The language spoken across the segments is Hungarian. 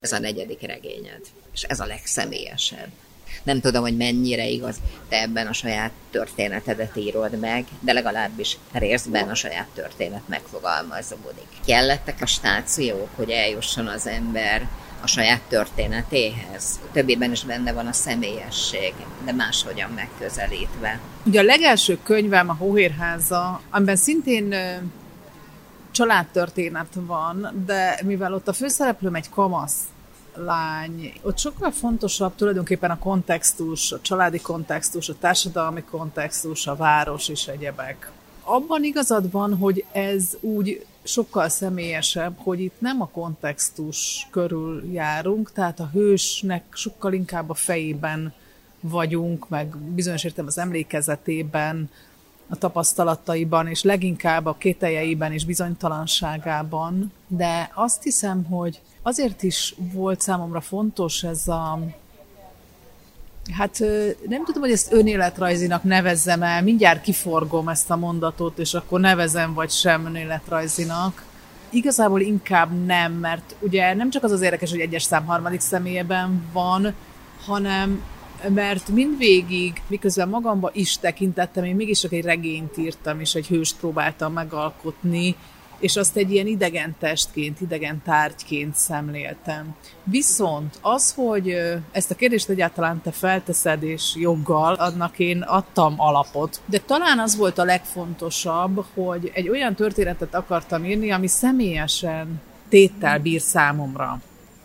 Ez a negyedik regényed, és ez a legszemélyesebb. Nem tudom, hogy mennyire igaz, te ebben a saját történetedet írod meg, de legalábbis részben a saját történet megfogalmazódik. Kellettek a stációk, hogy eljusson az ember a saját történetéhez. Többében is benne van a személyesség, de máshogyan megközelítve. Ugye a legelső könyvem a Hóhérháza, amiben szintén családtörténet van, de mivel ott a főszereplőm egy kamasz lány, ott sokkal fontosabb tulajdonképpen a kontextus, a családi kontextus, a társadalmi kontextus, a város és egyebek. Abban igazad van, hogy ez úgy sokkal személyesebb, hogy itt nem a kontextus körül járunk, tehát a hősnek sokkal inkább a fejében vagyunk, meg bizonyos értem az emlékezetében, a tapasztalataiban, és leginkább a kételjeiben és bizonytalanságában, de azt hiszem, hogy azért is volt számomra fontos ez a Hát nem tudom, hogy ezt önéletrajzinak nevezzem el, mindjárt kiforgom ezt a mondatot, és akkor nevezem vagy sem önéletrajzinak. Igazából inkább nem, mert ugye nem csak az az érdekes, hogy egyes szám harmadik személyében van, hanem mert mindvégig, miközben magamba is tekintettem, én mégis csak egy regényt írtam, és egy hőst próbáltam megalkotni, és azt egy ilyen idegen testként, idegen tárgyként szemléltem. Viszont az, hogy ezt a kérdést egyáltalán te felteszed, és joggal, annak én adtam alapot. De talán az volt a legfontosabb, hogy egy olyan történetet akartam írni, ami személyesen téttel bír számomra.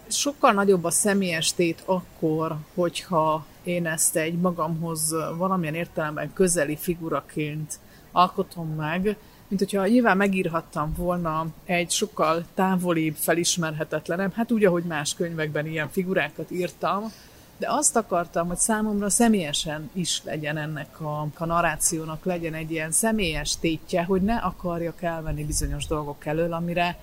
Sokkal nagyobb a személyes tét akkor, hogyha én ezt egy magamhoz valamilyen értelemben közeli figuraként alkotom meg, mint hogyha nyilván megírhattam volna egy sokkal távolibb, felismerhetetlenebb, hát úgy, ahogy más könyvekben ilyen figurákat írtam, de azt akartam, hogy számomra személyesen is legyen ennek a, a narrációnak, legyen egy ilyen személyes tétje, hogy ne akarjak elvenni bizonyos dolgok elől, amire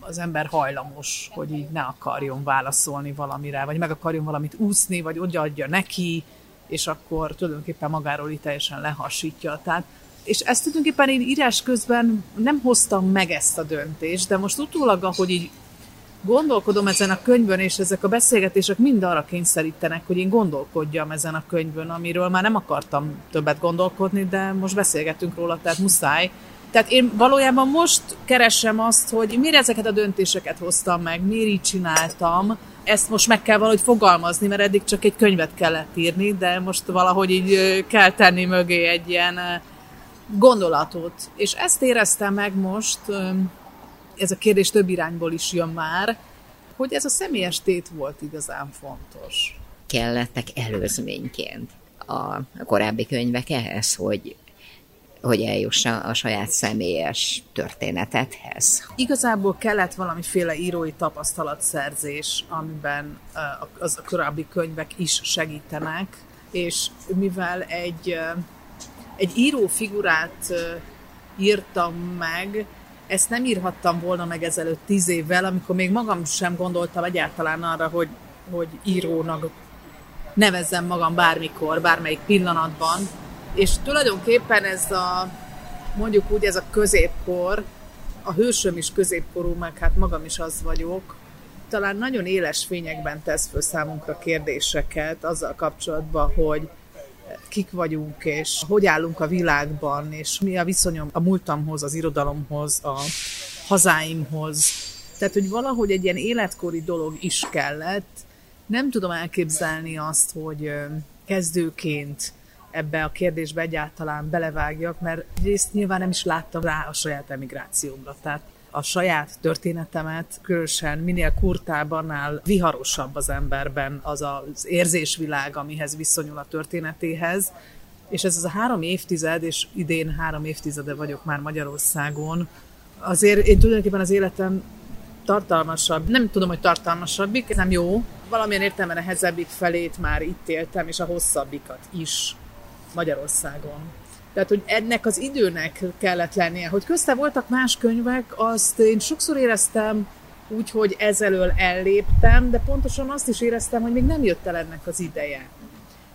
az ember hajlamos, hogy így ne akarjon válaszolni valamire, vagy meg akarjon valamit úszni, vagy odaadja neki, és akkor tulajdonképpen magáról így teljesen lehasítja. Tehát és ezt tulajdonképpen én írás közben nem hoztam meg ezt a döntést, de most utólag, ahogy így gondolkodom ezen a könyvön, és ezek a beszélgetések mind arra kényszerítenek, hogy én gondolkodjam ezen a könyvön, amiről már nem akartam többet gondolkodni, de most beszélgetünk róla, tehát muszáj. Tehát én valójában most keresem azt, hogy miért ezeket a döntéseket hoztam meg, miért így csináltam, ezt most meg kell valahogy fogalmazni, mert eddig csak egy könyvet kellett írni, de most valahogy így kell tenni mögé egy ilyen gondolatot. És ezt éreztem meg most, ez a kérdés több irányból is jön már, hogy ez a személyes tét volt igazán fontos. Kellettek előzményként a korábbi könyvek ehhez, hogy hogy eljussa a saját személyes történetethez. Igazából kellett valamiféle írói tapasztalatszerzés, amiben az a korábbi könyvek is segítenek, és mivel egy egy író figurát írtam meg, ezt nem írhattam volna meg ezelőtt tíz évvel, amikor még magam sem gondoltam egyáltalán arra, hogy, hogy írónak nevezzem magam bármikor, bármelyik pillanatban. És tulajdonképpen ez a, mondjuk úgy ez a középkor, a hősöm is középkorú, meg hát magam is az vagyok, talán nagyon éles fényekben tesz föl számunkra kérdéseket azzal kapcsolatban, hogy kik vagyunk, és hogy állunk a világban, és mi a viszonyom a múltamhoz, az irodalomhoz, a hazáimhoz. Tehát, hogy valahogy egy ilyen életkori dolog is kellett. Nem tudom elképzelni azt, hogy kezdőként ebbe a kérdésbe egyáltalán belevágjak, mert részt nyilván nem is láttam rá a saját emigrációmra. Tehát a saját történetemet, különösen minél kurtában áll viharosabb az emberben az az érzésvilág, amihez viszonyul a történetéhez. És ez az a három évtized, és idén három évtizede vagyok már Magyarországon, azért én tulajdonképpen az életem tartalmasabb, nem tudom, hogy tartalmasabbik, nem jó. Valamilyen értelemben a nehezebbik felét már itt éltem, és a hosszabbikat is Magyarországon. Tehát, hogy ennek az időnek kellett lennie. Hogy közte voltak más könyvek, azt én sokszor éreztem úgy, hogy ezelől elléptem, de pontosan azt is éreztem, hogy még nem jött el ennek az ideje.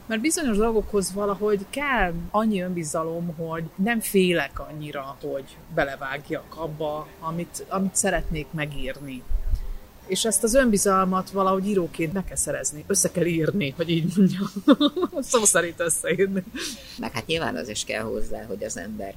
Mert bizonyos dolgokhoz valahogy kell annyi önbizalom, hogy nem félek annyira, hogy belevágjak abba, amit, amit szeretnék megírni. És ezt az önbizalmat valahogy íróként meg kell szerezni. Össze kell írni, hogy így mondjam. Szó szerint összeírni. Meg hát nyilván az is kell hozzá, hogy az ember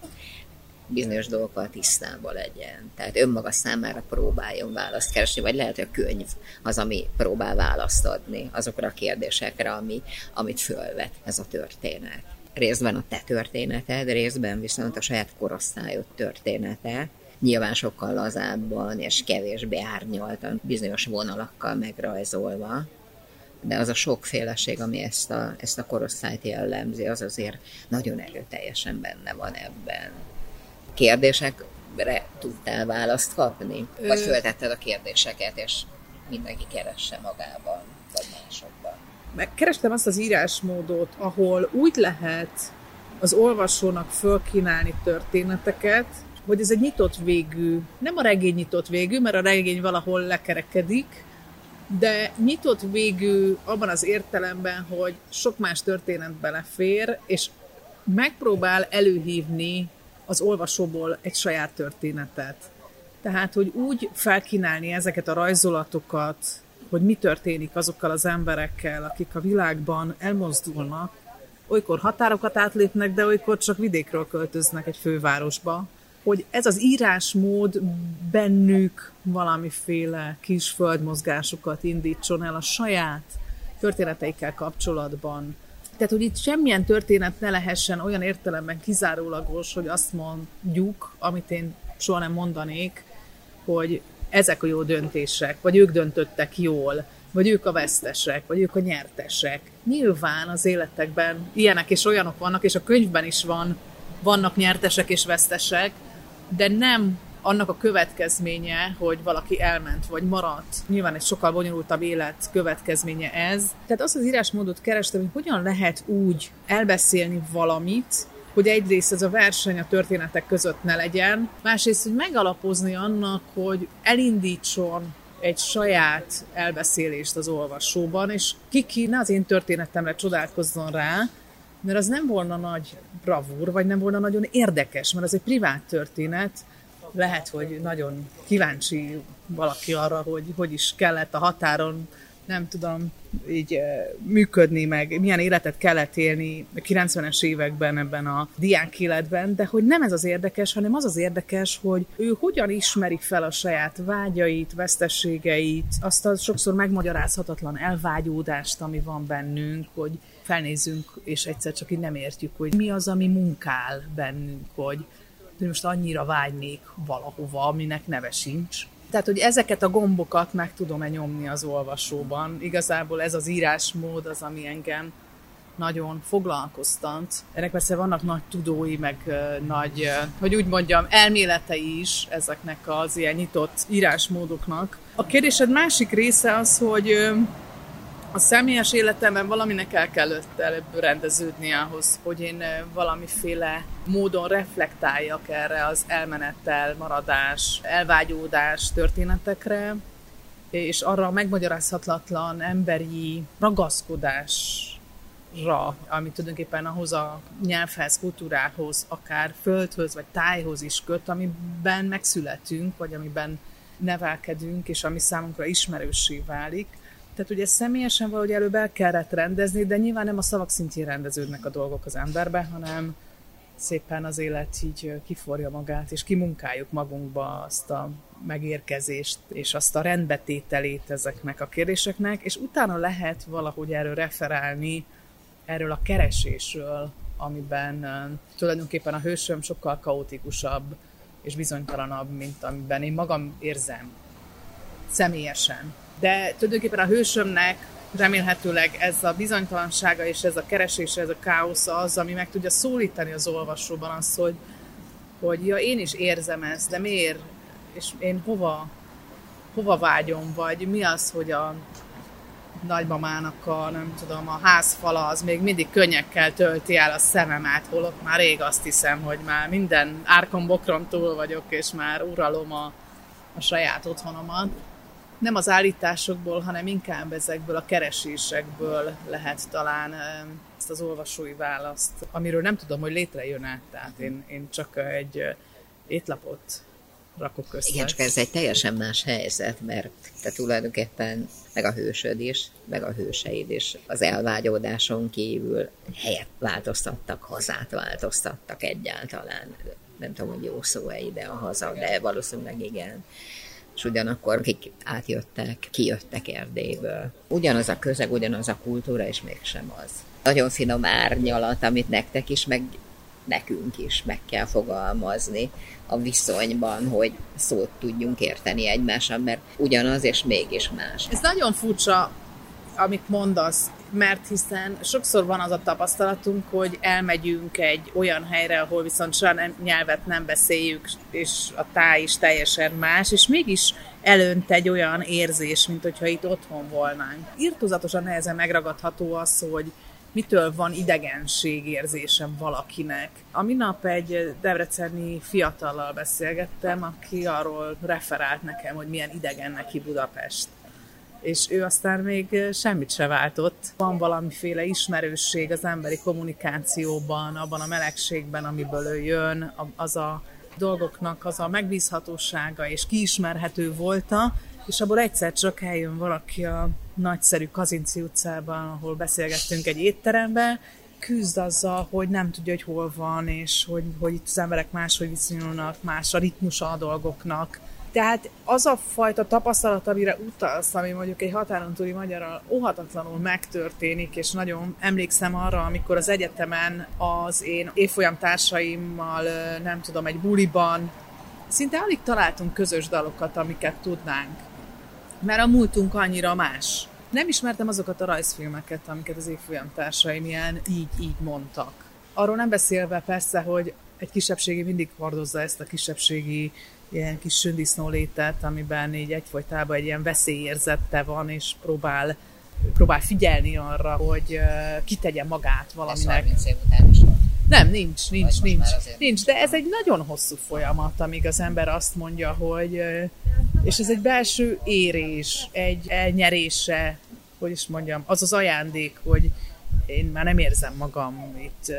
bizonyos dolgokkal tisztában legyen. Tehát önmaga számára próbáljon választ keresni, vagy lehet, hogy a könyv az, ami próbál választ adni azokra a kérdésekre, ami, amit fölvet ez a történet. Részben a te történeted, részben viszont a saját korosztályod története, nyilván sokkal lazábban és kevésbé árnyaltan, bizonyos vonalakkal megrajzolva, de az a sokféleség, ami ezt a, ezt a korosztályt jellemzi, az azért nagyon erőteljesen benne van ebben. Kérdésekre tudtál választ kapni? Vagy föltetted a kérdéseket, és mindenki keresse magában, vagy másokban? Megkerestem azt az írásmódot, ahol úgy lehet az olvasónak fölkínálni történeteket, hogy ez egy nyitott végű, nem a regény nyitott végű, mert a regény valahol lekerekedik, de nyitott végű abban az értelemben, hogy sok más történet belefér, és megpróbál előhívni az olvasóból egy saját történetet. Tehát, hogy úgy felkínálni ezeket a rajzolatokat, hogy mi történik azokkal az emberekkel, akik a világban elmozdulnak, olykor határokat átlépnek, de olykor csak vidékről költöznek egy fővárosba, hogy ez az írásmód bennük valamiféle kis földmozgásokat indítson el a saját történeteikkel kapcsolatban. Tehát, hogy itt semmilyen történet ne lehessen olyan értelemben kizárólagos, hogy azt mondjuk, amit én soha nem mondanék, hogy ezek a jó döntések, vagy ők döntöttek jól, vagy ők a vesztesek, vagy ők a nyertesek. Nyilván az életekben ilyenek és olyanok vannak, és a könyvben is van, vannak nyertesek és vesztesek, de nem annak a következménye, hogy valaki elment vagy maradt. Nyilván egy sokkal bonyolultabb élet következménye ez. Tehát azt az írásmódot kerestem, hogy hogyan lehet úgy elbeszélni valamit, hogy egyrészt ez a verseny a történetek között ne legyen, másrészt, hogy megalapozni annak, hogy elindítson egy saját elbeszélést az olvasóban, és kiki ne az én történetemre csodálkozzon rá, mert az nem volna nagy bravúr, vagy nem volna nagyon érdekes, mert az egy privát történet, lehet, hogy nagyon kíváncsi valaki arra, hogy hogy is kellett a határon, nem tudom, így működni, meg milyen életet kellett élni a 90-es években ebben a diák életben, de hogy nem ez az érdekes, hanem az az érdekes, hogy ő hogyan ismeri fel a saját vágyait, vesztességeit, azt a sokszor megmagyarázhatatlan elvágyódást, ami van bennünk, hogy felnézzünk, és egyszer csak így nem értjük, hogy mi az, ami munkál bennünk, hogy most annyira vágynék valahova, aminek neve sincs. Tehát, hogy ezeket a gombokat meg tudom-e nyomni az olvasóban. Igazából ez az írásmód az, ami engem nagyon foglalkoztant. Ennek persze vannak nagy tudói, meg nagy, hogy úgy mondjam, elméletei is ezeknek az ilyen nyitott írásmódoknak. A kérdésed másik része az, hogy a személyes életemben valaminek el kellett rendeződni ahhoz, hogy én valamiféle módon reflektáljak erre az elmenettel, maradás, elvágyódás történetekre, és arra a megmagyarázhatatlan emberi ragaszkodásra, ami tulajdonképpen ahhoz a nyelvhez, kultúrához, akár földhöz vagy tájhoz is köt, amiben megszületünk, vagy amiben nevelkedünk, és ami számunkra ismerőssé válik tehát ugye személyesen valahogy előbb el kellett rendezni, de nyilván nem a szavak szintjén rendeződnek a dolgok az emberbe, hanem szépen az élet így kiforja magát, és kimunkáljuk magunkba azt a megérkezést, és azt a rendbetételét ezeknek a kérdéseknek, és utána lehet valahogy erről referálni, erről a keresésről, amiben tulajdonképpen a hősöm sokkal kaotikusabb és bizonytalanabb, mint amiben én magam érzem személyesen de tulajdonképpen a hősömnek remélhetőleg ez a bizonytalansága és ez a keresés, ez a káosz az, ami meg tudja szólítani az olvasóban azt, hogy, hogy ja, én is érzem ezt, de miért? És én hova, hova vágyom, vagy mi az, hogy a nagymamának a, nem tudom, a házfala az még mindig könnyekkel tölti el a szememet, holott már rég azt hiszem, hogy már minden árkon bokron túl vagyok, és már uralom a, a saját otthonomat nem az állításokból, hanem inkább ezekből a keresésekből lehet talán ezt az olvasói választ, amiről nem tudom, hogy létrejön-e. Tehát én, én csak egy étlapot rakok össze. Igen, csak ez egy teljesen más helyzet, mert te tulajdonképpen meg a hősöd is, meg a hőseid is az elvágyódáson kívül helyet változtattak, hazát változtattak egyáltalán. Nem tudom, hogy jó szó-e ide a haza, de valószínűleg igen és ugyanakkor akik átjöttek, kijöttek Erdélyből. Ugyanaz a közeg, ugyanaz a kultúra, és mégsem az. Nagyon finom árnyalat, amit nektek is, meg nekünk is meg kell fogalmazni a viszonyban, hogy szót tudjunk érteni egymással, mert ugyanaz és mégis más. Ez nagyon furcsa, amit mondasz, mert hiszen sokszor van az a tapasztalatunk, hogy elmegyünk egy olyan helyre, ahol viszont soha nem, nyelvet nem beszéljük, és a táj is teljesen más, és mégis elönt egy olyan érzés, mint hogyha itt otthon volnánk. Irtózatosan nehezen megragadható az, hogy mitől van idegenség érzésem valakinek. A minap egy debreceni fiatallal beszélgettem, aki arról referált nekem, hogy milyen idegen neki Budapest és ő aztán még semmit se váltott. Van valamiféle ismerősség az emberi kommunikációban, abban a melegségben, amiből ő jön, az a dolgoknak az a megbízhatósága és kiismerhető volta, és abból egyszer csak eljön valaki a nagyszerű Kazinci utcában, ahol beszélgettünk egy étteremben, küzd azzal, hogy nem tudja, hogy hol van, és hogy, hogy itt az emberek máshogy viszonyulnak, más a ritmusa a dolgoknak, tehát az a fajta tapasztalat, amire utalsz, ami mondjuk egy határon túli magyarral óhatatlanul megtörténik, és nagyon emlékszem arra, amikor az egyetemen az én évfolyam társaimmal, nem tudom, egy buliban, szinte alig találtunk közös dalokat, amiket tudnánk. Mert a múltunk annyira más. Nem ismertem azokat a rajzfilmeket, amiket az évfolyam társaim ilyen így-így mondtak. Arról nem beszélve persze, hogy egy kisebbségi mindig hordozza ezt a kisebbségi ilyen kis sündisznó létet, amiben így egyfolytában egy ilyen veszélyérzette van, és próbál, próbál figyelni arra, hogy kitegye magát valaminek. Ez év után is van. Nem, nincs, nincs, nincs. Nincs, de ez egy nagyon hosszú folyamat, amíg az ember azt mondja, hogy és ez egy belső érés, egy elnyerése, hogy is mondjam, az az ajándék, hogy én már nem érzem magam itt,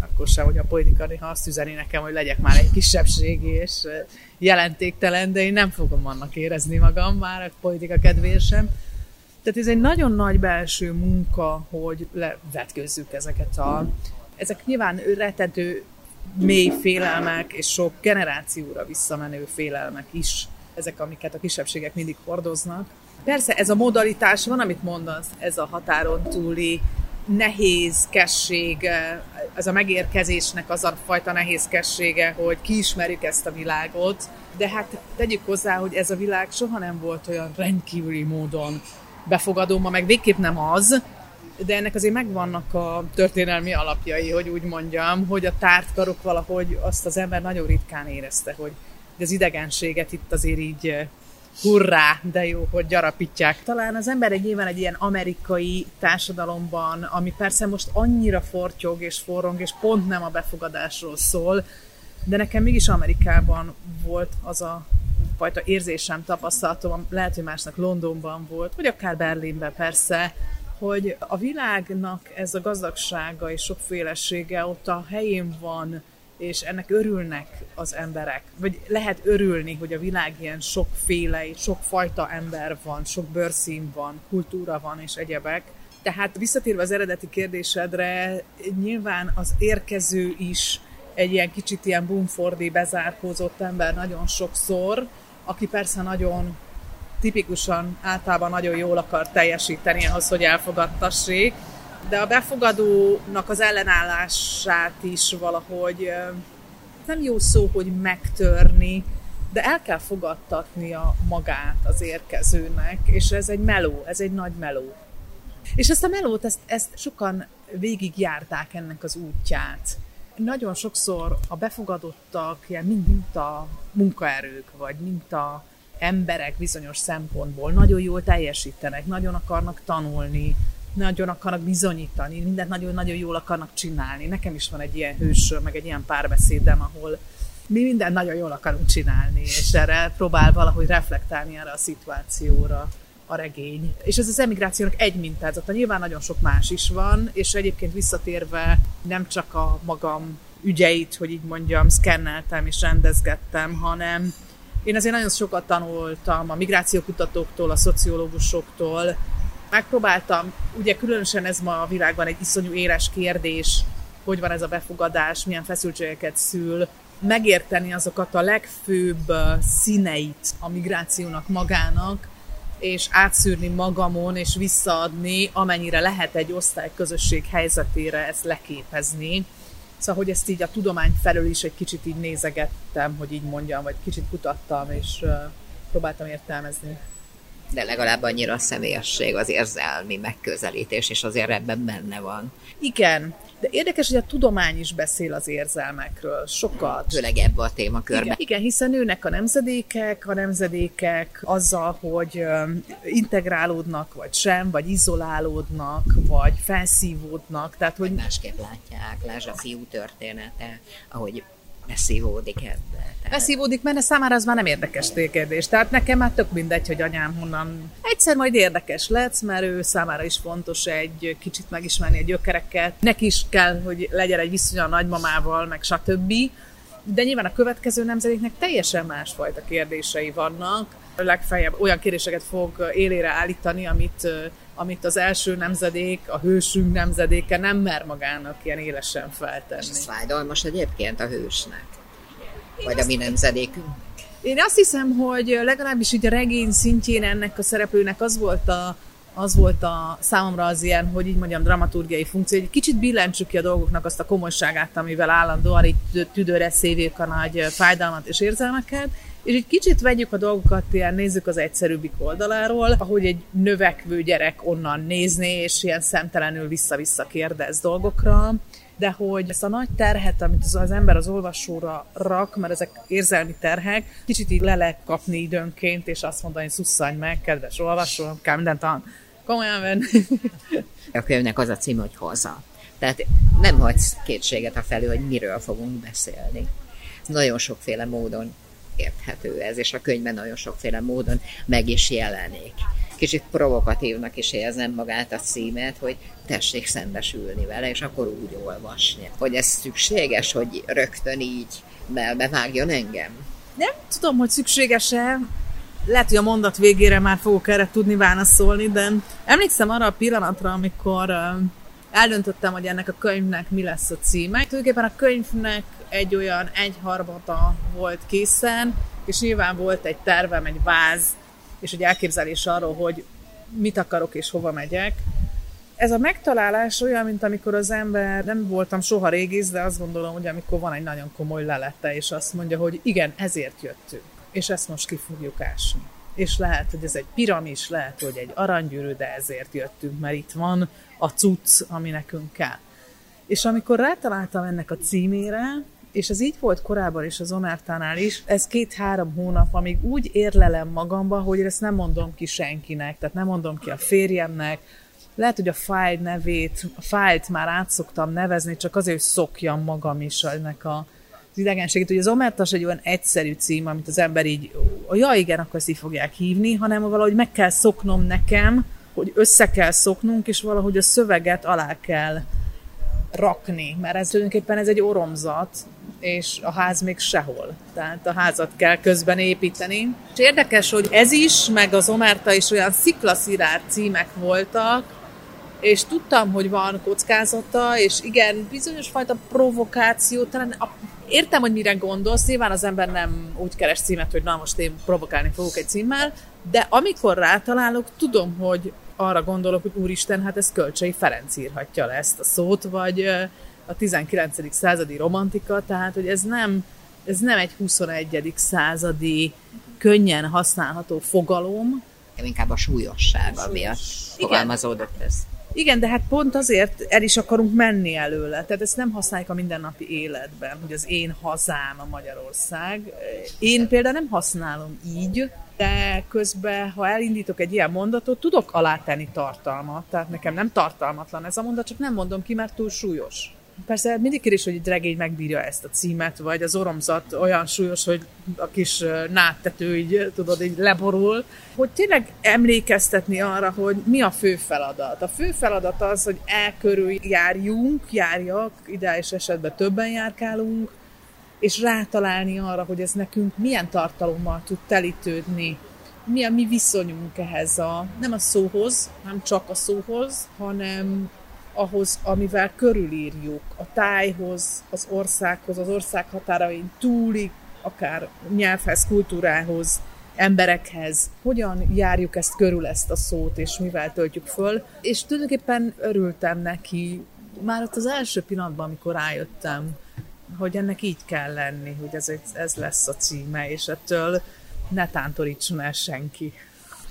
akkor sem, hogy a politika néha azt üzeni nekem, hogy legyek már egy kisebbségi és jelentéktelen, de én nem fogom annak érezni magam már a politika kedvéért sem. Tehát ez egy nagyon nagy belső munka, hogy levetkőzzük ezeket a... Ezek nyilván rettentő mély félelmek, és sok generációra visszamenő félelmek is, ezek, amiket a kisebbségek mindig hordoznak. Persze ez a modalitás van, amit mondasz, ez a határon túli nehézkesség, ez a megérkezésnek az a fajta nehézkessége, hogy kiismerjük ezt a világot, de hát tegyük hozzá, hogy ez a világ soha nem volt olyan rendkívüli módon befogadó, ma meg végképp nem az, de ennek azért megvannak a történelmi alapjai, hogy úgy mondjam, hogy a tártkarok valahogy azt az ember nagyon ritkán érezte, hogy az idegenséget itt azért így hurrá, de jó, hogy gyarapítják. Talán az ember egy éven egy ilyen amerikai társadalomban, ami persze most annyira fortyog és forrong, és pont nem a befogadásról szól, de nekem mégis Amerikában volt az a fajta érzésem, tapasztalatom, lehet, hogy másnak Londonban volt, vagy akár Berlinben persze, hogy a világnak ez a gazdagsága és sokfélesége ott a helyén van, és ennek örülnek az emberek. Vagy lehet örülni, hogy a világ ilyen sokféle, sokfajta ember van, sok bőrszín van, kultúra van és egyebek. Tehát visszatérve az eredeti kérdésedre, nyilván az érkező is egy ilyen kicsit ilyen bumfordi, bezárkózott ember nagyon sokszor, aki persze nagyon tipikusan általában nagyon jól akar teljesíteni ahhoz, hogy elfogadtassék, de a befogadónak az ellenállását is valahogy nem jó szó, hogy megtörni, de el kell fogadtatnia magát az érkezőnek, és ez egy meló, ez egy nagy meló. És ezt a melót, ezt, ezt sokan végigjárták ennek az útját. Nagyon sokszor a befogadottak, ilyen mint, mint a munkaerők, vagy mint a emberek bizonyos szempontból nagyon jól teljesítenek, nagyon akarnak tanulni, nagyon akarnak bizonyítani, mindent nagyon-nagyon jól akarnak csinálni. Nekem is van egy ilyen hősről, meg egy ilyen párbeszédem, ahol mi mindent nagyon jól akarunk csinálni, és erre próbál valahogy reflektálni erre a szituációra a regény. És ez az emigrációnak egy mintázata. Nyilván nagyon sok más is van, és egyébként visszatérve nem csak a magam ügyeit, hogy így mondjam, szkenneltem és rendezgettem, hanem Én azért nagyon sokat tanultam a migrációkutatóktól, a szociológusoktól. Megpróbáltam, ugye különösen ez ma a világban egy iszonyú éles kérdés, hogy van ez a befogadás, milyen feszültségeket szül, megérteni azokat a legfőbb színeit a migrációnak magának, és átszűrni magamon, és visszaadni, amennyire lehet egy osztályközösség helyzetére ezt leképezni. Szóval, hogy ezt így a tudomány felől is egy kicsit így nézegettem, hogy így mondjam, vagy kicsit kutattam, és próbáltam értelmezni. De legalább annyira a személyesség, az érzelmi megközelítés, és azért ebben benne van. Igen, de érdekes, hogy a tudomány is beszél az érzelmekről, sokat. Főleg ebbe a témakörbe. Igen, igen, hiszen nőnek a nemzedékek, a nemzedékek azzal, hogy integrálódnak, vagy sem, vagy izolálódnak, vagy felszívódnak. Tehát, hogy másképp látják. Lásd a fiú története, ahogy beszívódik ebbe. Tehát... Beszívódik, mert számára az már nem érdekes kérdés. Tehát nekem már tök mindegy, hogy anyám honnan. Egyszer majd érdekes lesz, mert ő számára is fontos egy kicsit megismerni a gyökereket. Neki is kell, hogy legyen egy viszony a nagymamával, meg stb. De nyilván a következő nemzedéknek teljesen másfajta kérdései vannak. Legfeljebb olyan kérdéseket fog élére állítani, amit amit az első nemzedék, a hősünk nemzedéke nem mer magának ilyen élesen feltenni. És ez fájdalmas egyébként a hősnek? Vagy a mi nemzedékünk? Én azt hiszem, hogy legalábbis így a regény szintjén ennek a szereplőnek az volt a, az volt a számomra az ilyen, hogy így mondjam, dramaturgiai funkció, hogy kicsit billentsük ki a dolgoknak azt a komolyságát, amivel állandóan itt tüdőre szévjük a nagy fájdalmat és érzelmeket, és egy kicsit vegyük a dolgokat, ilyen nézzük az egyszerűbbik oldaláról, ahogy egy növekvő gyerek onnan nézné, és ilyen szemtelenül vissza-vissza kérdez dolgokra, de hogy ezt a nagy terhet, amit az, ember az olvasóra rak, mert ezek érzelmi terhek, kicsit így le lehet kapni időnként, és azt mondani, szusszanj meg, kedves olvasó, kell mindent komolyan venni. A könyvnek az a cím, hogy hoza. Tehát nem hagysz kétséget a felül, hogy miről fogunk beszélni. Nagyon sokféle módon érthető ez, és a könyvben nagyon sokféle módon meg is jelenik. Kicsit provokatívnak is érzem magát a címet, hogy tessék szembesülni vele, és akkor úgy olvasni. Hogy ez szükséges, hogy rögtön így bevágjon engem? Nem tudom, hogy szükséges-e, lehet, hogy a mondat végére már fogok erre tudni válaszolni, de emlékszem arra a pillanatra, amikor eldöntöttem, hogy ennek a könyvnek mi lesz a címe. Tulajdonképpen a könyvnek egy olyan egyharmata volt készen, és nyilván volt egy tervem, egy váz, és egy elképzelés arról, hogy mit akarok és hova megyek. Ez a megtalálás olyan, mint amikor az ember, nem voltam soha régész, de azt gondolom, hogy amikor van egy nagyon komoly lelete, és azt mondja, hogy igen, ezért jöttünk, és ezt most ki fogjuk ásni. És lehet, hogy ez egy piramis, lehet, hogy egy aranygyűrű, de ezért jöttünk, mert itt van a cucc, ami nekünk kell. És amikor rátaláltam ennek a címére, és ez így volt korábban is az Omertánál is, ez két-három hónap, amíg úgy érlelem magamba, hogy ezt nem mondom ki senkinek, tehát nem mondom ki a férjemnek, lehet, hogy a fájl nevét, a fájlt már átszoktam nevezni, csak azért, hogy szokjam magam is ennek a, az idegenségét. Ugye az Omertas egy olyan egyszerű cím, amit az ember így, ja igen, akkor ezt így fogják hívni, hanem valahogy meg kell szoknom nekem, hogy össze kell szoknunk, és valahogy a szöveget alá kell rakni, mert ez tulajdonképpen ez egy oromzat, és a ház még sehol. Tehát a házat kell közben építeni. És érdekes, hogy ez is, meg az Omerta is olyan sziklaszirár címek voltak, és tudtam, hogy van kockázata, és igen, bizonyos fajta provokáció, talán a, értem, hogy mire gondolsz, nyilván az ember nem úgy keres címet, hogy na most én provokálni fogok egy címmel, de amikor rátalálok, tudom, hogy arra gondolok, hogy úristen, hát ez Kölcsei Ferenc írhatja le ezt a szót, vagy a 19. századi romantika, tehát hogy ez nem, ez nem egy 21. századi könnyen használható fogalom. Inkább a súlyosság, ami a fogalmazódott ez. Igen, de hát pont azért el is akarunk menni előle. Tehát ezt nem használjuk a mindennapi életben, hogy az én hazám a Magyarország. Én például nem használom így, de közben, ha elindítok egy ilyen mondatot, tudok alátenni tartalmat. Tehát nekem nem tartalmatlan ez a mondat, csak nem mondom ki, mert túl súlyos. Persze mindig kérdés, hogy egy regény megbírja ezt a címet, vagy az oromzat olyan súlyos, hogy a kis náttető így, tudod, így leborul. Hogy tényleg emlékeztetni arra, hogy mi a fő feladat. A fő feladat az, hogy elkörül járjunk, járjak, ideális esetben többen járkálunk, és rátalálni arra, hogy ez nekünk milyen tartalommal tud telítődni, mi a mi viszonyunk ehhez a, nem a szóhoz, nem csak a szóhoz, hanem ahhoz, amivel körülírjuk, a tájhoz, az országhoz, az ország határain túli, akár nyelvhez, kultúrához, emberekhez, hogyan járjuk ezt körül, ezt a szót, és mivel töltjük föl. És tulajdonképpen örültem neki, már ott az első pillanatban, amikor rájöttem, hogy ennek így kell lenni, hogy ez, ez lesz a címe, és ettől ne tántorítson el senki.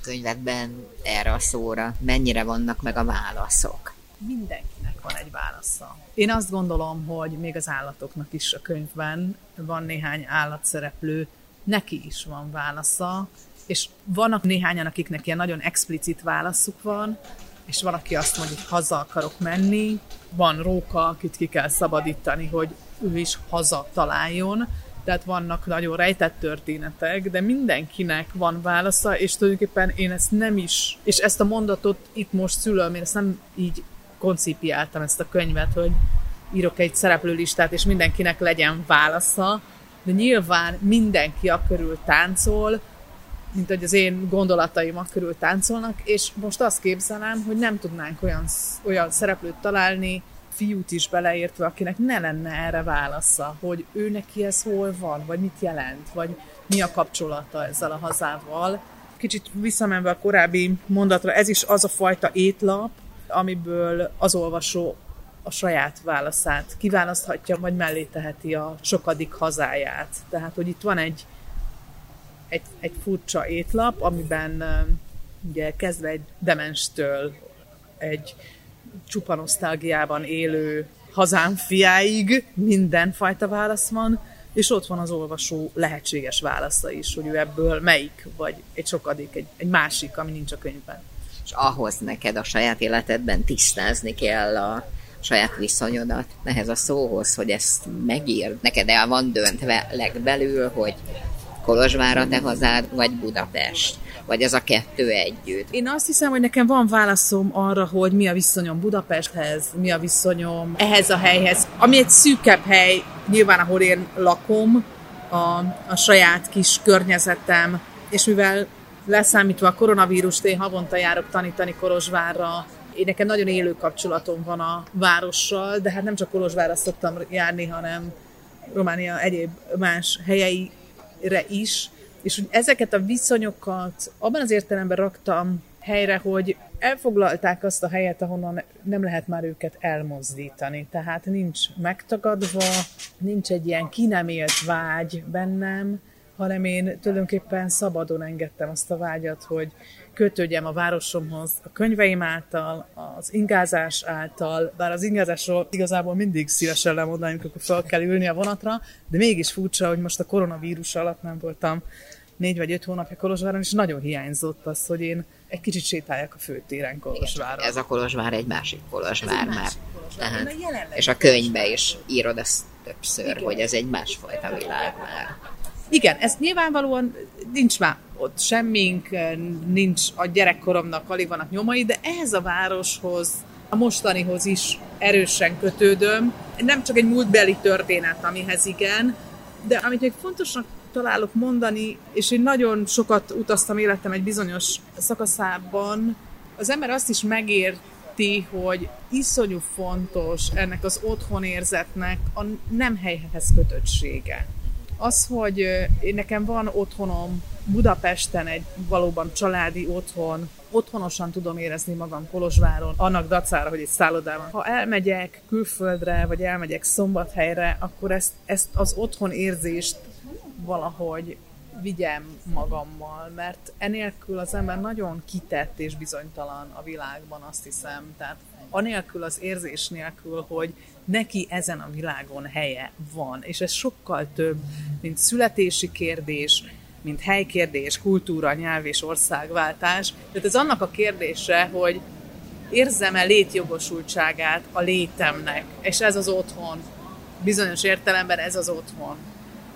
Könyvedben erre a szóra mennyire vannak meg a válaszok? Mindenkinek van egy válasza. Én azt gondolom, hogy még az állatoknak is a könyvben van néhány állatszereplő, neki is van válasza, és vannak néhányan, akiknek ilyen nagyon explicit válaszuk van, és van, aki azt mondja, hogy haza akarok menni, van róka, akit ki kell szabadítani, hogy ő is haza találjon, tehát vannak nagyon rejtett történetek, de mindenkinek van válasza, és tulajdonképpen én ezt nem is, és ezt a mondatot itt most szülöm, én ezt nem így koncipiáltam ezt a könyvet, hogy írok egy szereplőlistát, és mindenkinek legyen válasza, de nyilván mindenki a körül táncol, mint hogy az én gondolataim a körül táncolnak, és most azt képzelem, hogy nem tudnánk olyan, olyan szereplőt találni, fiút is beleértve, akinek ne lenne erre válasza, hogy ő neki ez hol van, vagy mit jelent, vagy mi a kapcsolata ezzel a hazával. Kicsit visszamenve a korábbi mondatra, ez is az a fajta étlap, amiből az olvasó a saját válaszát kiválaszthatja, vagy mellé teheti a sokadik hazáját. Tehát, hogy itt van egy, egy, egy furcsa étlap, amiben ugye kezdve egy demenstől egy csupa nosztalgiában élő hazám fiáig mindenfajta válasz van, és ott van az olvasó lehetséges válasza is, hogy ő ebből melyik, vagy egy sokadik, egy, egy másik, ami nincs a könyvben. És ahhoz neked a saját életedben tisztázni kell a saját viszonyodat ehhez a szóhoz, hogy ezt megír, neked el van döntve legbelül, hogy Kolozsvár a te hazád, vagy Budapest? Vagy ez a kettő együtt? Én azt hiszem, hogy nekem van válaszom arra, hogy mi a viszonyom Budapesthez, mi a viszonyom ehhez a helyhez, ami egy szűkebb hely, nyilván ahol én lakom, a, a saját kis környezetem, és mivel leszámítva a koronavírust, én havonta járok tanítani Kolozsvárra, én nekem nagyon élő kapcsolatom van a várossal, de hát nem csak Kolozsvárra szoktam járni, hanem Románia egyéb más helyei re is, és ezeket a viszonyokat abban az értelemben raktam helyre, hogy elfoglalták azt a helyet, ahonnan nem lehet már őket elmozdítani. Tehát nincs megtagadva, nincs egy ilyen ki vágy bennem, hanem én tulajdonképpen szabadon engedtem azt a vágyat, hogy kötődjem a városomhoz a könyveim által, az ingázás által, bár az ingázásról igazából mindig szívesen lemondanám, amikor fel kell ülni a vonatra, de mégis furcsa, hogy most a koronavírus alatt nem voltam négy vagy öt hónapja Kolozsváron, és nagyon hiányzott az, hogy én egy kicsit sétáljak a főtéren Kolozsváron. Ez a Kolozsvár egy másik Kolozsvár egy már. Kolozsvár. Tehát, és a könyvbe is írod ezt többször, Igen. hogy ez egy másfajta világ már. Igen, ez nyilvánvalóan nincs már ott semmink, nincs a gyerekkoromnak, alig vannak nyomai, de ehhez a városhoz, a mostanihoz is erősen kötődöm. Nem csak egy múltbeli történet, amihez igen, de amit még fontosnak találok mondani, és én nagyon sokat utaztam életem egy bizonyos szakaszában, az ember azt is megérti, hogy iszonyú fontos ennek az otthonérzetnek a nem helyhez kötöttsége. Az, hogy nekem van otthonom Budapesten, egy valóban családi otthon, otthonosan tudom érezni magam Kolozsváron, annak dacára, hogy egy szállodában. Ha elmegyek külföldre, vagy elmegyek szombathelyre, akkor ezt, ezt az otthon érzést valahogy vigyem magammal, mert enélkül az ember nagyon kitett és bizonytalan a világban, azt hiszem. Tehát anélkül az érzés nélkül, hogy neki ezen a világon helye van, és ez sokkal több, mint születési kérdés, mint helykérdés, kultúra, nyelv és országváltás. Tehát ez annak a kérdése, hogy érzem-e létjogosultságát a létemnek, és ez az otthon. Bizonyos értelemben ez az otthon.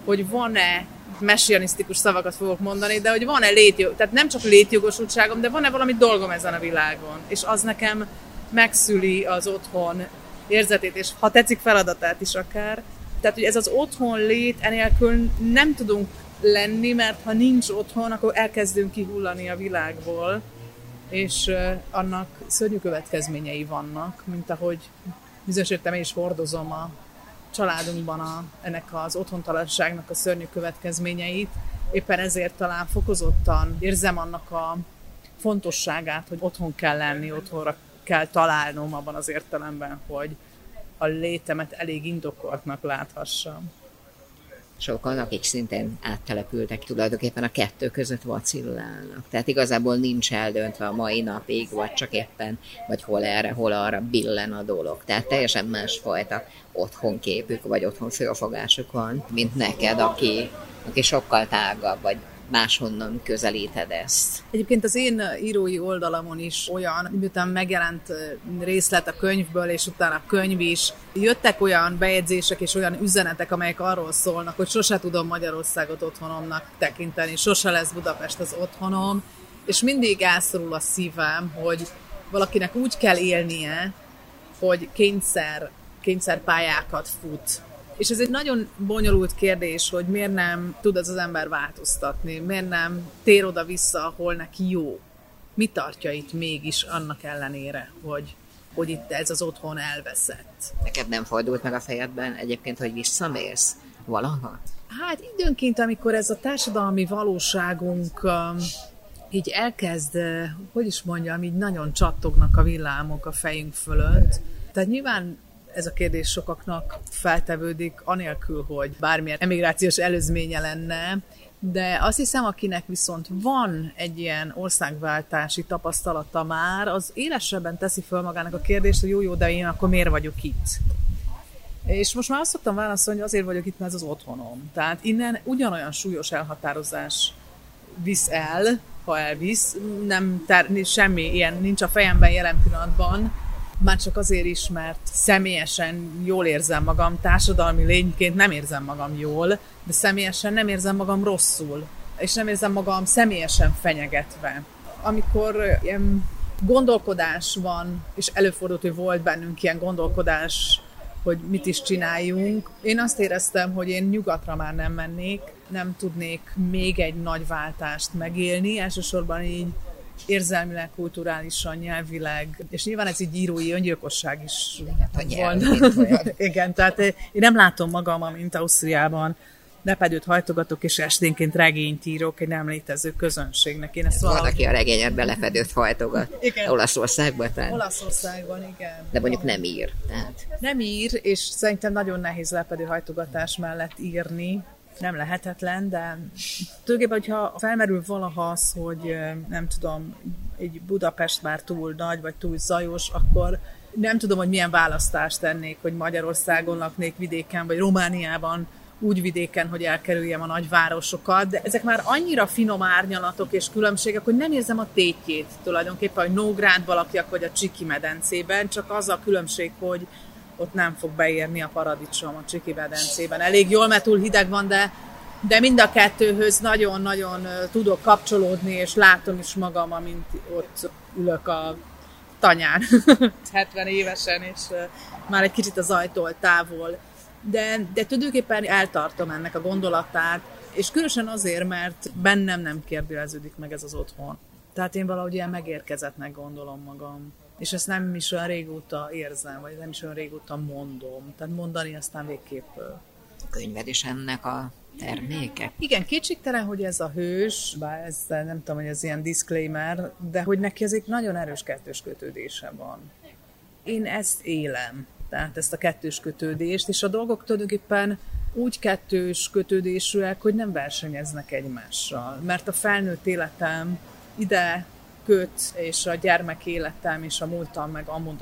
Hogy van-e messianisztikus szavakat fogok mondani, de hogy van-e létjog, tehát nem csak létjogosultságom, de van-e valami dolgom ezen a világon, és az nekem megszüli az otthon érzetét, és ha tetszik feladatát is akár. Tehát, hogy ez az otthon lét, enélkül nem tudunk lenni, mert ha nincs otthon, akkor elkezdünk kihullani a világból, és annak szörnyű következményei vannak, mint ahogy bizonyos értem is hordozom a családunkban a, ennek az otthontalanságnak a szörnyű következményeit. Éppen ezért talán fokozottan érzem annak a fontosságát, hogy otthon kell lenni, otthonra kell találnom abban az értelemben, hogy a létemet elég indokoltnak láthassam. Sokan, akik szintén áttelepültek, tulajdonképpen a kettő között vacillálnak. Tehát igazából nincs eldöntve a mai napig, vagy csak éppen, vagy hol erre, hol arra billen a dolog. Tehát teljesen másfajta otthonképük, vagy otthon fölfogásuk van, mint neked, aki, aki sokkal tágabb, vagy máshonnan közelíted ezt. Egyébként az én írói oldalamon is olyan, miután megjelent részlet a könyvből, és utána a könyv is, jöttek olyan bejegyzések és olyan üzenetek, amelyek arról szólnak, hogy sose tudom Magyarországot otthonomnak tekinteni, sose lesz Budapest az otthonom, és mindig elszorul a szívem, hogy valakinek úgy kell élnie, hogy kényszer, kényszerpályákat fut, és ez egy nagyon bonyolult kérdés, hogy miért nem tud az az ember változtatni, miért nem tér oda-vissza, ahol neki jó. Mi tartja itt mégis annak ellenére, hogy, hogy itt ez az otthon elveszett? Neked nem fordult meg a fejedben egyébként, hogy visszamész valaha? Hát időnként, amikor ez a társadalmi valóságunk um, így elkezd, hogy is mondjam, így nagyon csattognak a villámok a fejünk fölött. Tehát nyilván ez a kérdés sokaknak feltevődik, anélkül, hogy bármilyen emigrációs előzménye lenne, de azt hiszem, akinek viszont van egy ilyen országváltási tapasztalata már, az élesebben teszi föl magának a kérdést, hogy jó, jó, de én akkor miért vagyok itt? És most már azt szoktam válaszolni, hogy azért vagyok itt, mert ez az otthonom. Tehát innen ugyanolyan súlyos elhatározás visz el, ha elvisz, nem ter- semmi ilyen nincs a fejemben jelen pillanatban, már csak azért is, mert személyesen jól érzem magam, társadalmi lényként nem érzem magam jól, de személyesen nem érzem magam rosszul, és nem érzem magam személyesen fenyegetve. Amikor ilyen gondolkodás van, és előfordult, hogy volt bennünk ilyen gondolkodás, hogy mit is csináljunk. Én azt éreztem, hogy én nyugatra már nem mennék, nem tudnék még egy nagy váltást megélni, elsősorban így érzelmileg, kulturálisan, nyelvileg, és nyilván ez egy írói öngyilkosság is van. Igen, tehát én nem látom magam, mint Ausztriában, lepedőt hajtogatok, és esténként regényt írok egy nem létező közönségnek. Én ezt Van, valahogy... aki a regényedbe lepedőt hajtogat. Igen. Olaszországban talán. Olaszországban, igen. De mondjuk nem ír. Tehát. Nem ír, és szerintem nagyon nehéz lepedő hajtogatás mellett írni, nem lehetetlen, de tulajdonképpen, hogyha felmerül valaha az, hogy nem tudom, egy Budapest már túl nagy, vagy túl zajos, akkor nem tudom, hogy milyen választást tennék, hogy Magyarországon laknék vidéken, vagy Romániában úgy vidéken, hogy elkerüljem a nagyvárosokat, de ezek már annyira finom árnyalatok és különbségek, hogy nem érzem a tétjét tulajdonképpen, hogy Nógrádban lakjak, vagy a Csiki medencében, csak az a különbség, hogy ott nem fog beérni a paradicsom a Csiki medencében. Elég jól, mert túl hideg van, de, de mind a kettőhöz nagyon-nagyon tudok kapcsolódni, és látom is magam, amint ott ülök a tanyán 70 évesen, és már egy kicsit az ajtól távol. De, de tulajdonképpen eltartom ennek a gondolatát, és különösen azért, mert bennem nem kérdőjelződik meg ez az otthon. Tehát én valahogy ilyen megérkezettnek gondolom magam és ezt nem is olyan régóta érzem, vagy nem is olyan régóta mondom. Tehát mondani aztán végképp... A könyved is ennek a terméke? Igen, kétségtelen, hogy ez a hős, bár ez nem tudom, hogy ez ilyen disclaimer, de hogy neki ez egy nagyon erős kettős kötődése van. Én ezt élem, tehát ezt a kettős kötődést, és a dolgok tulajdonképpen úgy kettős kötődésűek, hogy nem versenyeznek egymással. Mert a felnőtt életem ide köt, és a gyermek életem és a múltam meg amúgy